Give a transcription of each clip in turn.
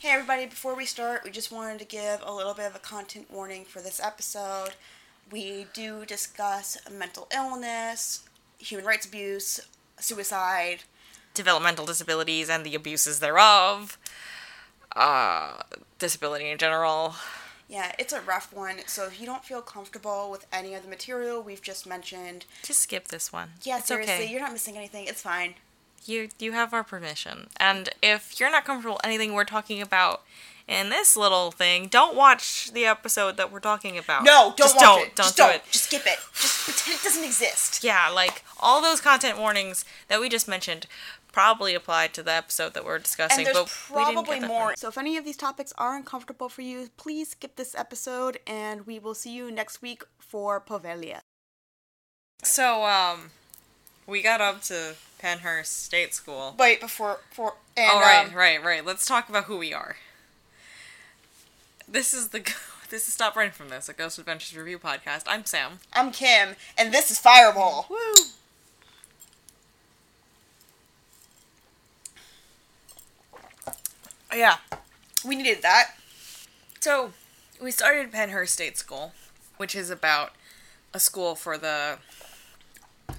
Hey everybody, before we start, we just wanted to give a little bit of a content warning for this episode. We do discuss mental illness, human rights abuse, suicide, developmental disabilities and the abuses thereof, uh, disability in general. Yeah, it's a rough one. So if you don't feel comfortable with any of the material we've just mentioned, just skip this one. Yeah, it's seriously, okay. you're not missing anything. It's fine. You you have our permission. And if you're not comfortable with anything we're talking about in this little thing, don't watch the episode that we're talking about. No, don't just watch don't, it. Don't just do don't. it. Just skip it. Just pretend it doesn't exist. Yeah, like all those content warnings that we just mentioned probably apply to the episode that we're discussing. And there's but we didn't probably more. far. So if any of these topics are uncomfortable for you, please skip this episode, and we will see you next week for Poveglia. So um, we got up to Pennhurst State School. Wait, before for and All right, um, right, right. Let's talk about who we are. This is the this is stop running from this a Ghost Adventures review podcast. I'm Sam. I'm Kim, and this is Fireball. Woo! Yeah, we needed that. So we started Pennhurst State School, which is about a school for the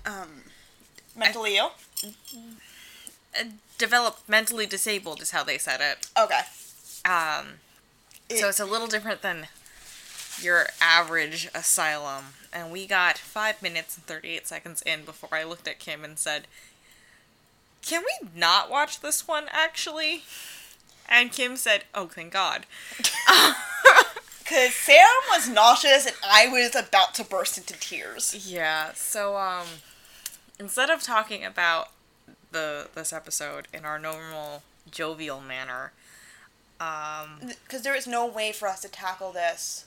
Um, mentally ill. Developmentally disabled, is how they said it. Okay. Um, so it's a little different than your average asylum. And we got five minutes and 38 seconds in before I looked at Kim and said, Can we not watch this one actually? And Kim said, Oh, thank God. Because Sam was nauseous and I was about to burst into tears. Yeah, so, um, instead of talking about the this episode in our normal jovial manner, um, Because there is no way for us to tackle this.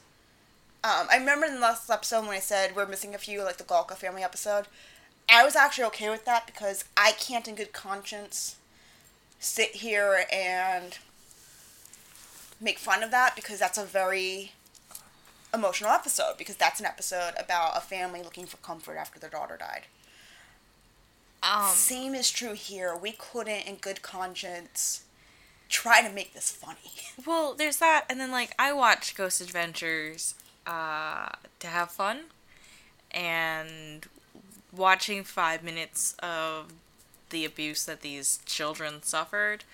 Um, I remember in the last episode when I said we're missing a few, like the Galka family episode. I was actually okay with that because I can't, in good conscience, sit here and make fun of that because that's a very emotional episode because that's an episode about a family looking for comfort after their daughter died. Um, Same is true here. We couldn't, in good conscience, try to make this funny. Well, there's that, and then like I watch Ghost Adventures uh, to have fun, and watching five minutes of the abuse that these children suffered.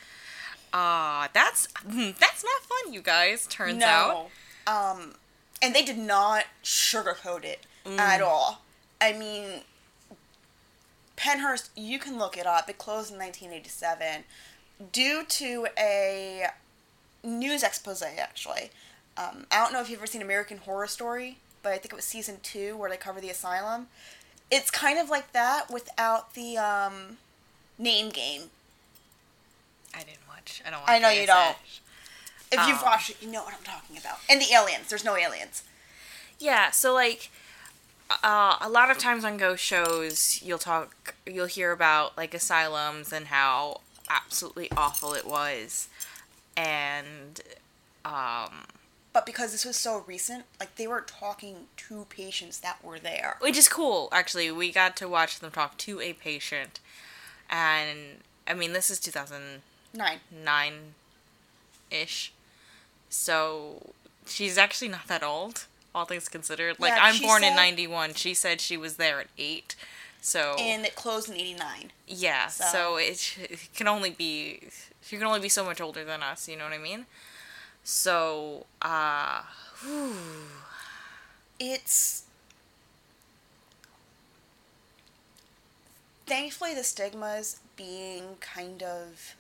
Uh, that's that's not fun, you guys. Turns out. Um, and they did not sugarcoat it at all. I mean, Pennhurst, you can look it up. It closed in 1987 due to a news expose, actually. Um, I don't know if you've ever seen American Horror Story, but I think it was season two where they cover the asylum. It's kind of like that without the um, name game. I didn't watch. I don't. Watch I know you don't. If you've Oh. watched it, you know what I'm talking about. And the aliens. There's no aliens. Yeah, so like uh, a lot of times on ghost shows, you'll talk, you'll hear about like asylums and how absolutely awful it was, and um, But because this was so recent, like they were talking to patients that were there. which is cool actually. We got to watch them talk to a patient, and I mean this is two thousand Nine. nine ish, so she's actually not that old. All things considered, like Yeah, I'm born in '91. She said she was there at eight, so And it closed in 89. Yeah, So- so, it, it can only be you can only be so much older than us, you know what I mean? So, uh whew, It's. Thankfully, the stigmas being kind of.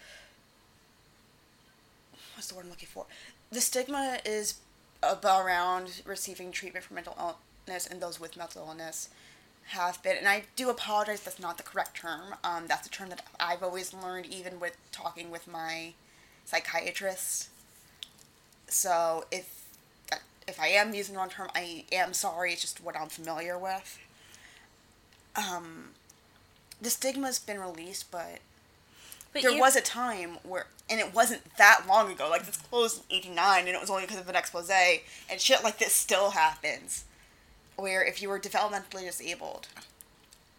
What's the word I'm looking for? The stigma is around receiving treatment for mental illness and those with mental illness have been, and I do apologize, that's not the correct term. Um, that's a term that I've always learned, even with talking with my psychiatrist. So if if I am using the wrong term, I am sorry. It's just what I'm familiar with. Um, the stigma's been released, but but there you- was a time where, and it wasn't that long ago. Like this closed in '89, and it was only because of an expose. And shit like this still happens, where if you were developmentally disabled,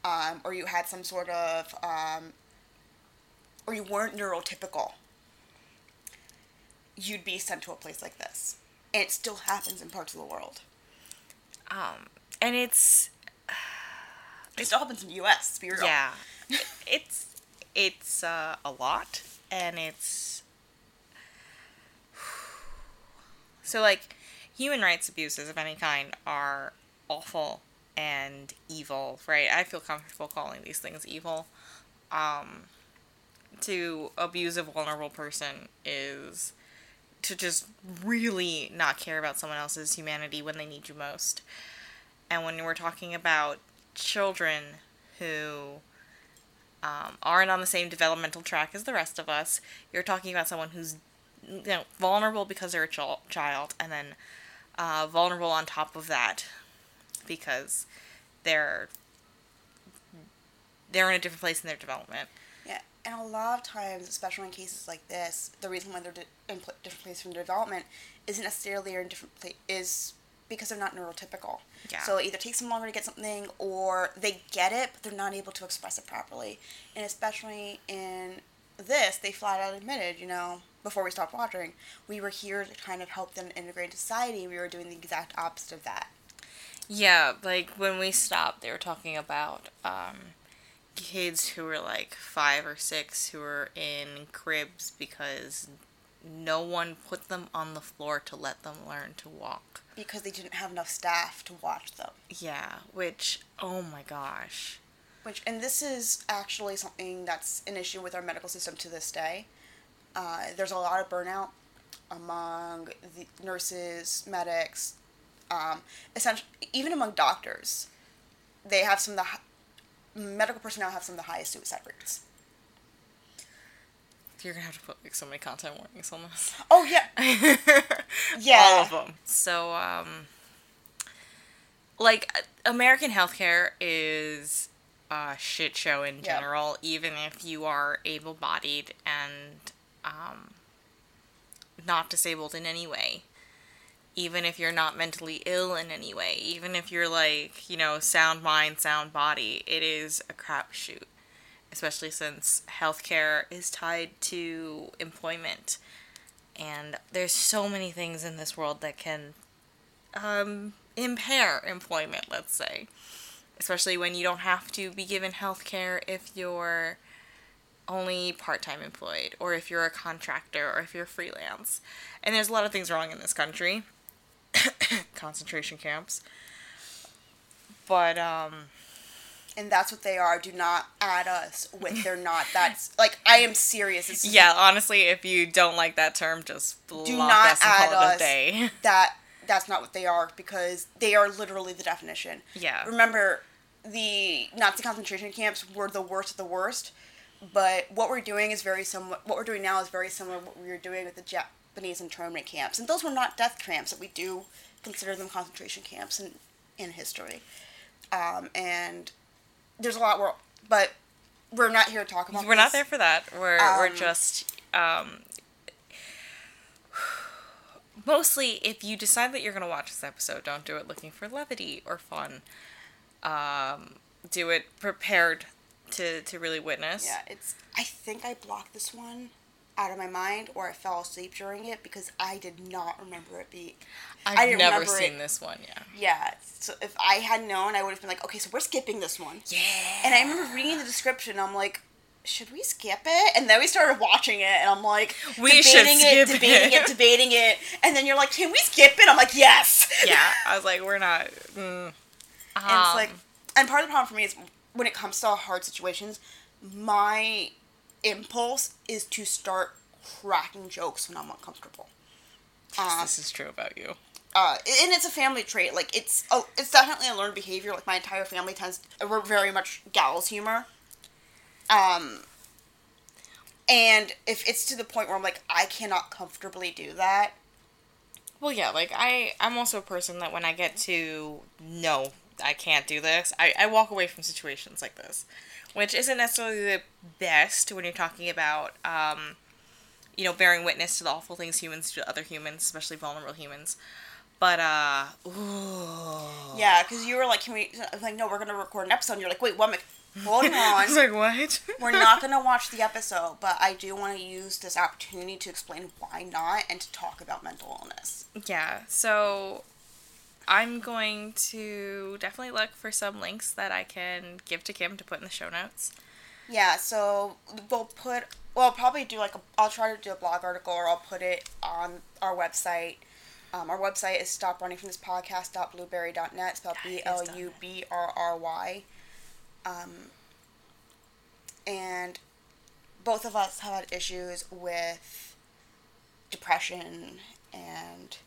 um, or you had some sort of, um, or you weren't neurotypical, you'd be sent to a place like this. And it still happens in parts of the world. Um, and it's It still happens in the U.S. Be real. yeah, it's it's uh, a lot, and it's so like human rights abuses of any kind are awful and evil, right? I feel comfortable calling these things evil. Um, to abuse a vulnerable person is to just really not care about someone else's humanity when they need you most. And when we're talking about children who um, aren't on the same developmental track as the rest of us, you're talking about someone who's you know vulnerable because they're a ch- child, and then uh, vulnerable on top of that because they're they're in a different place in their development. Yeah, and a lot of times, especially in cases like this, the reason why they're di- in pl- different places from their development isn't necessarily in different place is because they're not neurotypical. Yeah. So it either takes them longer to get something, or they get it, but they're not able to express it properly. And especially in this, they flat out admitted, you know, before we stopped watching, we were here to kind of help them integrate into society. We were doing the exact opposite of that. Yeah, like when we stopped, they were talking about um, kids who were like five or six who were in cribs because no one put them on the floor to let them learn to walk. Because they didn't have enough staff to watch them. Yeah, which, oh my gosh. Which, and this is actually something that's an issue with our medical system to this day. Uh, there's a lot of burnout among the nurses, medics, um, essentially, even among doctors. They have some of the medical personnel have some of the highest suicide rates. You're gonna have to put like so many content warnings on this. Oh yeah, yeah. All of them. So, um, like, American healthcare is a shit show in Yep. general, even if you are able bodied and um, not disabled in any way. Even if you're not mentally ill in any way, even if you're like, you know, sound mind, sound body, it is a crapshoot. Especially since healthcare is tied to employment. And there's so many things in this world that can um, impair employment let's say. Especially when you don't have to be given healthcare if you're only part-time employed or if you're a contractor or if you're freelance. And there's a lot of things wrong in this country. Concentration camps. But um And that's what they are. Do not add us with they're not. That's like I am serious. Is yeah honestly if you don't like that term just do not add call it a us. day that that's not what they are because they are literally the definition. Yeah. Remember, the Nazi concentration camps were the worst of the worst, but what we're doing is very similar. What we're doing now is very similar to what we were doing with the Japanese internment camps, and those were not death camps. But we do consider them concentration camps in in history, um, and there's a lot more. But we're not here to talk about. We're not there for that. We're we're Um, just um mostly if you decide that you're gonna watch this episode, don't do it looking for levity or fun. Um, do it prepared to to really witness. Yeah, it's. I think I blocked this one out of my mind, or I fell asleep during it because I did not remember it being. I've I never seen it. this one. Yeah. Yeah, so if I had known, I would have been like, okay, so we're skipping this one. Yeah. And I remember reading the description. I'm like, should we skip it? And then we started watching it, and I'm like, We should skip it, debating it. it, debating it. And then you're like, can we skip it? I'm like, yes. yeah. I was like, we're not. Mm. And it's Um, like, and part of the problem for me is when it comes to hard situations, my impulse is to start cracking jokes when I'm uncomfortable. Um, this is true about you. uh, and it's a family trait. Like it's oh, it's definitely a learned behavior. Like my entire family tends, we're very much gallows humor. Um, and if it's to the point where I'm like, I cannot comfortably do that. Well, yeah, like I, I'm also a person that when I get to no, I can't do this, I, I walk away from situations like this, which isn't necessarily the best when you're talking about, um, you know, bearing witness to the awful things humans do to other humans, especially vulnerable humans. But uh, ooh. Yeah, because you were like, can we? Like, no, we're gonna record an episode. And you're like, wait, what? am I- Holding I was like, what? We're not going to watch the episode, but I do want to use this opportunity to explain why not and to talk about mental illness. Yeah, so I'm going to definitely look for some links that I can give to Kim to put in the show notes. Yeah, so we'll put, well, I'll probably do like, a, I'll try to do a blog article or I'll put it on our website. Um, our website is stoprunningfromthispodcast.blubrry.net, spelled Yeah, B you guys L U. B R R Y. Um, and both of us have had issues with depression and,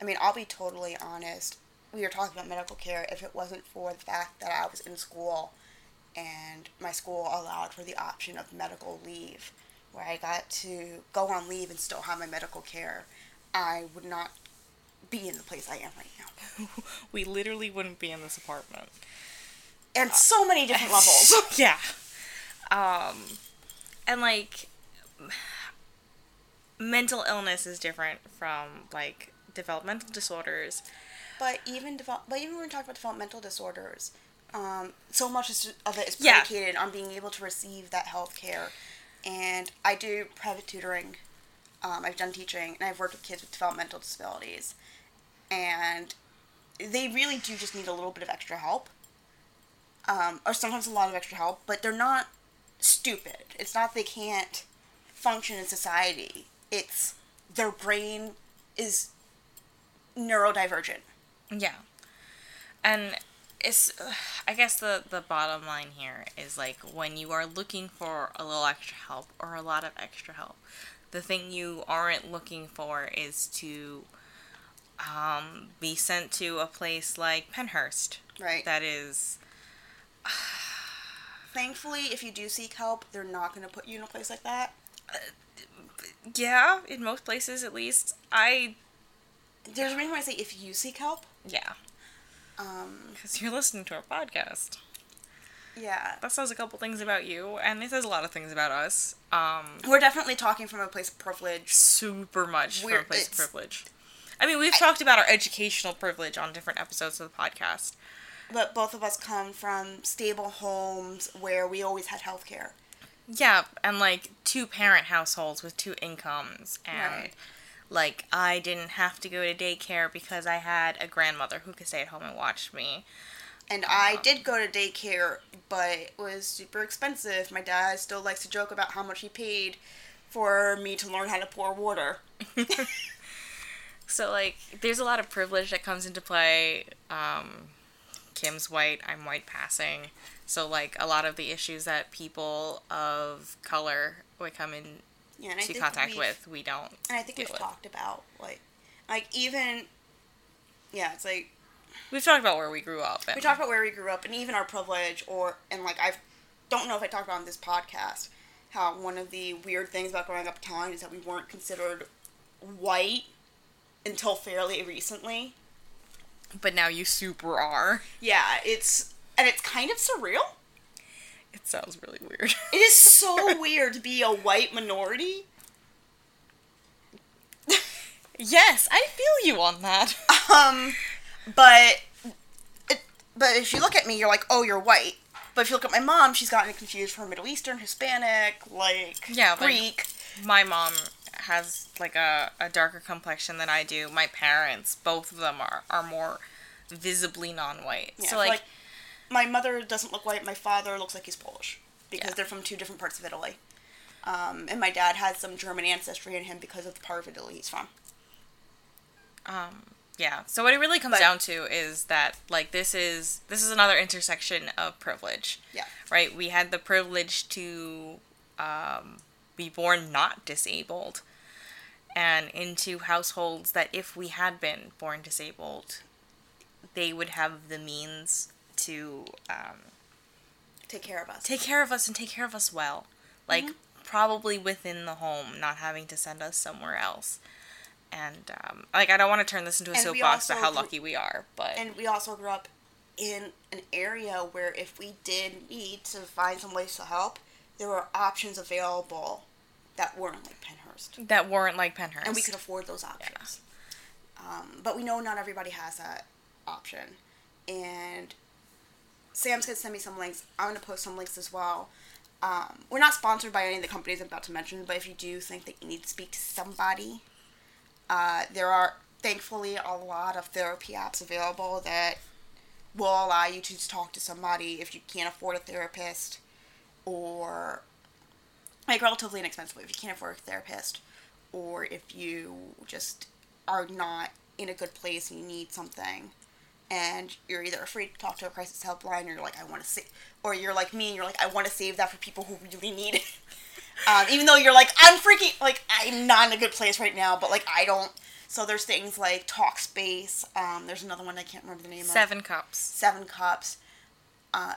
I mean, I'll be totally honest. We were talking about medical care. If it wasn't for the fact that I was in school and my school allowed for the option of medical leave, where I got to go on leave and still have my medical care, I would not be in the place I am right now. we literally wouldn't be in this apartment. And so many different levels. yeah. Um, and like, mental illness is different from like developmental disorders. But even develop, but even when we talk about developmental disorders, um, so much is- of it is Yeah. predicated on being able to receive that health care. And I do private tutoring. Um, I've done teaching, and I've worked with kids with developmental disabilities. And they really do just need a little bit of extra help, um, or sometimes a lot of extra help. But they're not stupid. It's not they can't function in society. It's their brain is neurodivergent. Yeah. And it's I guess the the bottom line here is like when you are looking for a little extra help or a lot of extra help, the thing you aren't looking for is to um, be sent to a place like Pennhurst. Right. That is Thankfully, if you do seek help, they're not going to put you in a place like that. yeah, in most places at least. I There's a reason why I say if you seek help. Yeah, Um, because you're listening to our podcast. yeah. That says a couple things about you, and it says a lot of things about us. Um, We're definitely talking from a place of privilege. super much from a place of privilege. I mean, we've talked about our educational privilege on different episodes of the podcast. But both of us come from stable homes where we always had health care. Yeah, and like two parent households with two incomes, and Right. Like I didn't have to go to daycare because I had a grandmother who could stay at home and watch me. And I did go to daycare, but it was super expensive. My dad still likes to joke about how much he paid for me to learn how to pour water. So like, there's a lot of privilege that comes into play. Um, Kim's white, I'm white passing. So like, a lot of the issues that people of color would come in Yeah, and I to think contact with, we don't. And I think we've with. talked about like, like even, yeah, it's like We've talked about where we grew up. And we talked about where we grew up and even our privilege or and like I don't know if I talked about on this podcast how one of the weird things about growing up Italian is that we weren't considered white until fairly recently. but now you super are. Yeah, it's and it's kind of surreal. It sounds really weird. It is so weird to be a white minority. yes, I feel you on that. Um, but it, but if you look at me, you're like, oh, you're white. But if you look at my mom, she's gotten confused for Middle Eastern, Hispanic, like Yeah, like- Greek. My mom has like a, a darker complexion than I do. My parents, both of them are, are more visibly non-white. Yeah, so like, like my mother doesn't look white. My father looks like he's Polish because Yeah. they're from two different parts of Italy. Um, and my dad has some German ancestry in him because of the part of Italy he's from. um yeah. So what it really comes But- down to is that like this is this is another intersection of privilege. Yeah. Right? We had the privilege to um, be born not disabled and into households that if we had been born disabled, they would have the means to um, Take care of us. take care of us and take care of us well. Like probably within the home, not having to send us somewhere else. And um, like I don't want to turn this into a soapbox about how lucky we are, but and we also grew up in an area where if we did need to find some ways to help, there were options available that weren't like Pennhurst. that weren't like Pennhurst. And we could afford those options. Um, but we know not everybody has that option. And Sam's gonna send me some links. I'm gonna post some links as well. Um, we're not sponsored by any of the companies I'm about to mention, but if you do think that you need to speak to somebody, uh, there are thankfully a lot of therapy apps available that will allow you to talk to somebody if you can't afford a therapist or like relatively inexpensively if you can't afford a therapist or if you just are not in a good place and you need something and you're either afraid to talk to a crisis helpline or you're like I want to save or you're like me and you're like I want to save that for people who really need it. Um, even though you're like I'm freaking like I'm not in a good place right now but like I don't so there's things like Talkspace um, there's another one I can't remember the name Seven of cups. Seven Cups. Uh,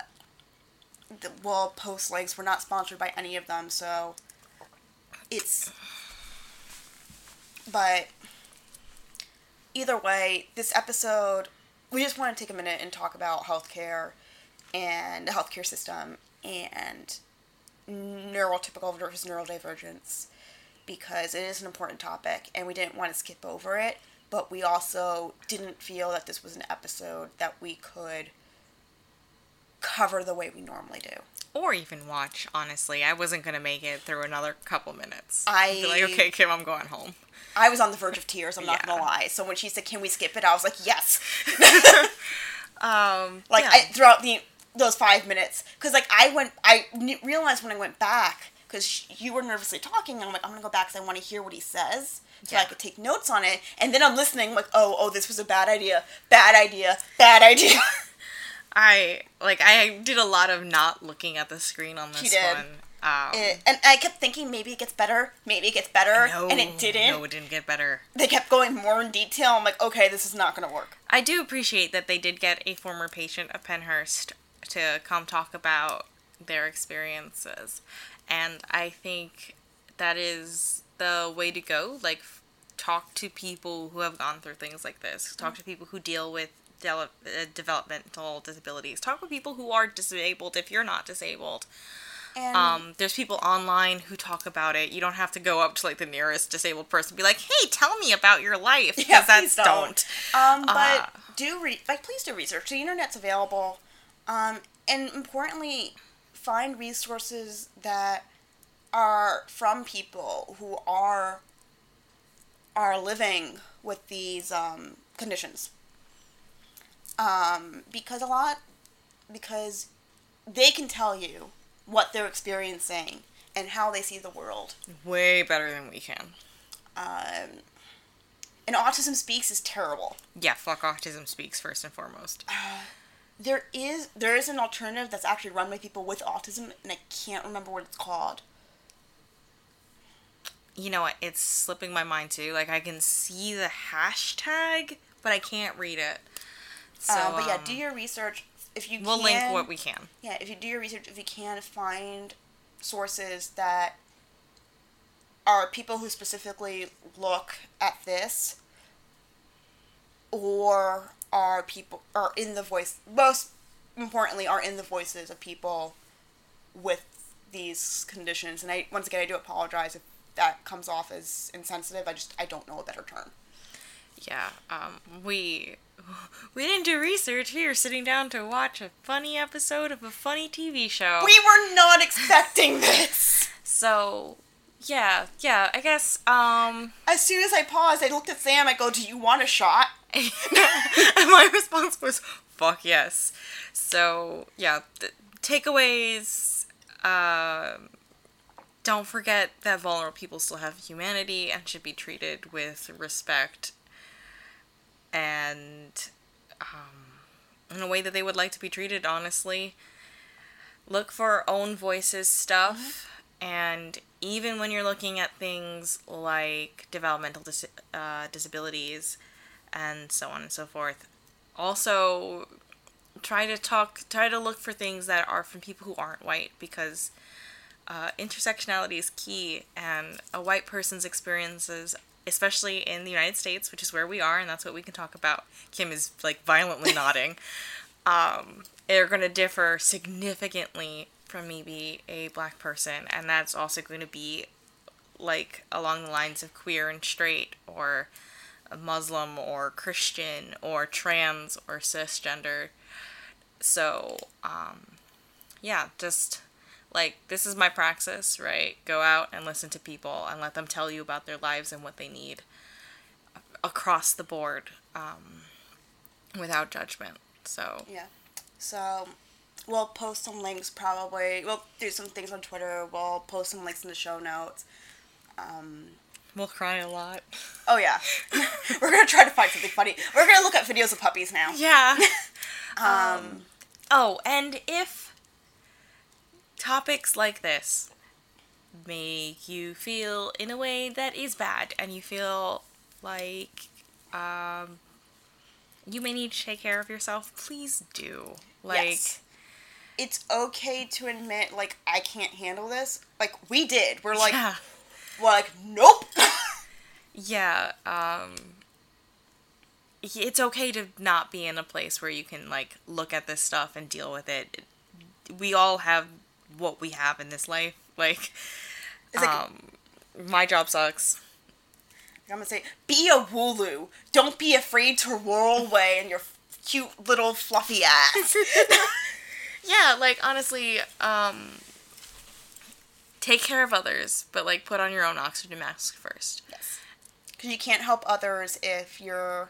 the, we'll post links we're not sponsored by any of them so it's but either way this episode we just want to take a minute and talk about healthcare and the healthcare system and neurotypical versus neurodivergence because it is an important topic and we didn't want to skip over it, but we also didn't feel that this was an episode that we could cover the way we normally do. Or even watch, honestly. I wasn't going to make it through another couple minutes. I I'd be like, okay, Kim, I'm going home. I was on the verge of tears, I'm not Yeah. gonna lie. So when she said, Can we skip it? I was like, Yes. Um, like yeah. I, throughout the those five minutes because like i went i realized when i went back because you were nervously talking and i'm like i'm gonna go back because i want to hear what he says so i could take notes on it and then i'm listening like oh oh this was a bad idea bad idea bad idea I like I did a lot of not looking at the screen on this She did. one. Um, It- and i kept thinking maybe it gets better maybe it gets better no, and it didn't No, it didn't get better. they kept going more in detail i'm like okay this is not gonna work I do appreciate that they did get a former patient of Pennhurst to come talk about their experiences. And I think that is the way to go. Like, talk to people who have gone through things like this, talk to people who deal with de- uh, developmental disabilities, talk with people who are disabled if you're not disabled. and Um, there's people online who talk about it. You don't have to go up to like the nearest disabled person and be like, "Hey, tell me about your life." Yeah, Because please that's don't. Um, but Uh, do re- like please do research. The internet's available, um, and importantly, find resources that are from people who are are living with these um, conditions. Um, because a lot, because they can tell you what they're experiencing and how they see the world. way better than we can. Um, and autism speaks is terrible. Yeah, fuck autism speaks first and foremost. There is there is an alternative that's actually run by people with autism, and I can't remember what it's called. You know what? It's slipping my mind too. Like I can see the hashtag, but I can't read it. So, um, but yeah, um, do your research if you we'll can. link what we can. Yeah, if you do your research, if you can find sources that are people who specifically look at this, or are people are in the voice. Most importantly, are in the voices of people with these conditions. And I once again, I do apologize if that comes off as insensitive. I just I don't know a better term. Yeah, um, we we didn't do research. We were sitting down to watch a funny episode of a funny TV show. We were not expecting this. so, yeah, yeah. I guess um, As soon as I paused, I looked at Sam. I go, "Do you want a shot?" and my response was fuck yes so yeah the takeaways um don't forget that vulnerable people still have humanity and should be treated with respect and um, in a way that they would like to be treated honestly look for our own voices stuff and even when you're looking at things like developmental dis- uh, disabilities and so on and so forth. Also, try to talk, try to look for things that are from people who aren't white because uh, intersectionality is key, and a white person's experiences, especially in the United States, which is where we are, and that's what we can talk about. Kim is like violently nodding. Um, they're going to differ significantly from maybe a black person, and that's also going to be like along the lines of queer and straight or Muslim or Christian or trans or cisgender. so, um, yeah, just like this is my praxis, right? Go out and listen to people and let them tell you about their lives and what they need across the board um, without judgment. So, Yeah. So we'll post some links probably. We'll do some things on Twitter. We'll post some links in the show notes. Um, we'll cry a lot. oh yeah. We're gonna try to find something funny. We're gonna look at videos of puppies now. Yeah. um, oh, and if topics like this make you feel in a way that is bad and you feel like um, you may need to take care of yourself, please do. Like, Yes. It's okay to admit like I can't handle this. Like we did. We're like yeah, we're like nope. yeah. Um, it's okay to not be in a place where you can like look at this stuff and deal with it. We all have what we have in this life. Like, It's like- um, my job sucks. I'm gonna say be a wooloo. Don't be afraid to roll away in your cute little fluffy ass. Yeah, like honestly, um take care of others, but like put on your own oxygen mask first. Yes. Because you can't help others if you're.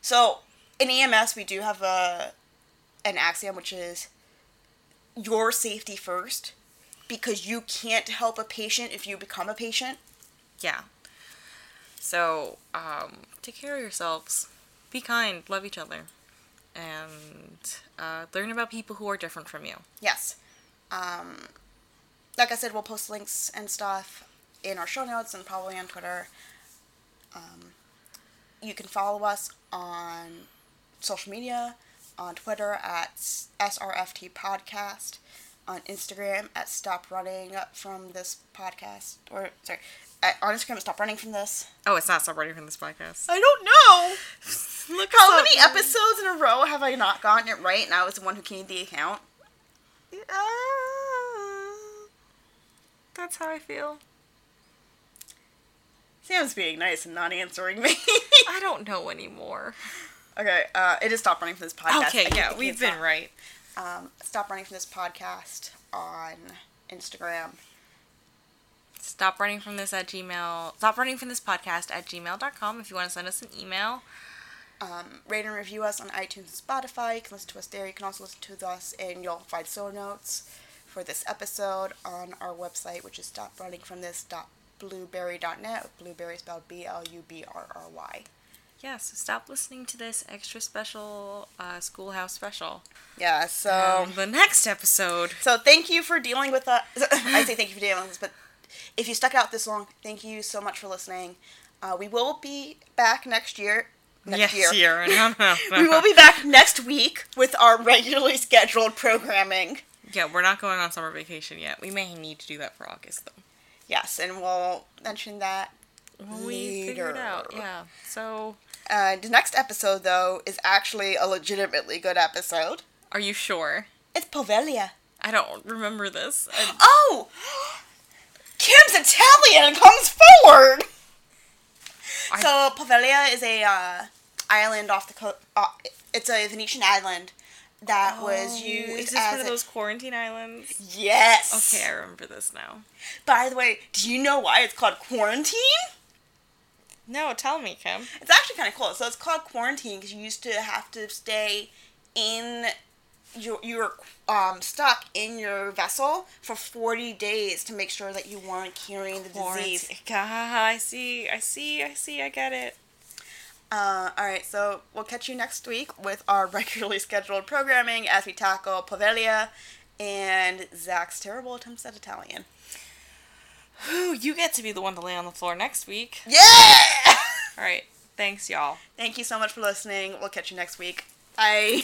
So, in EMS, we do have a an axiom which is your safety first, because you can't help a patient if you become a patient. Yeah. So, um take care of yourselves. Be kind, love each other. And uh, learn about people who are different from you. Yes. Um, like I said, we'll post links and stuff in our show notes and probably on Twitter. Um, you can follow us on social media, on Twitter at SRFT Podcast, on Instagram at Stop Running From This Podcast, or sorry, at, on Instagram at Stop Running From This. Oh, it's not Stop Running from this podcast. I don't know. Look How many up. episodes in a row have I not gotten it right? And I was the one who keyed the account. Ah, that's how I feel. Sam's being nice and not answering me. I don't know anymore. okay, uh, it is Stop Running from this podcast. Okay, yeah, we've been not. right. Um, Stop Running from this podcast on Instagram. Stop running from this at Gmail. Stop running from this podcast at gmail.com if you want to send us an email. Um, rate and review us on iTunes and Spotify. You can listen to us there. You can also listen to us and you'll find show notes for this episode on our website, which is stoprunningsfromthis.blubrry.net. With Blubrry spelled B L U B R R Y. Yeah, so stop listening to this extra special uh, schoolhouse special. Yeah, so. Um, the next episode. So thank you for dealing with us. I say thank you for dealing with this, but if you stuck out this long, thank you so much for listening. Uh, we will be back next year. Next yes, year. year. No, no, no. We will be back next week with our regularly scheduled programming. Yeah, we're not going on summer vacation yet. We may need to do that for August though. Yes, and we'll mention that When we figure it out. Yeah. So, Uh, the next episode, though, is actually a legitimately good episode. are you sure? It's Poveglia. I don't remember this. I, Oh! Kim's Italian comes forward! I- so, Poveglia is a uh, island off the coast. Uh, it's a Venetian island that was Oh, used Is this as one of those quarantine islands? Yes. Okay, I remember this now. By the way, do you know why it's called quarantine? No, tell me, Kim. It's actually kind of cool. So it's called quarantine because you used to have to stay in you you were um, stuck in your vessel for 40 days to make sure that you weren't carrying the disease. Ah, I see. I see. I see. I get it. Uh, all right, so we'll catch you next week with our regularly scheduled programming as we tackle Poveglia and Zach's terrible attempts at Italian. Whew, you get to be the one to lay on the floor next week. Yeah! All right. Thanks, y'all. Thank you so much for listening. We'll catch you next week. Bye.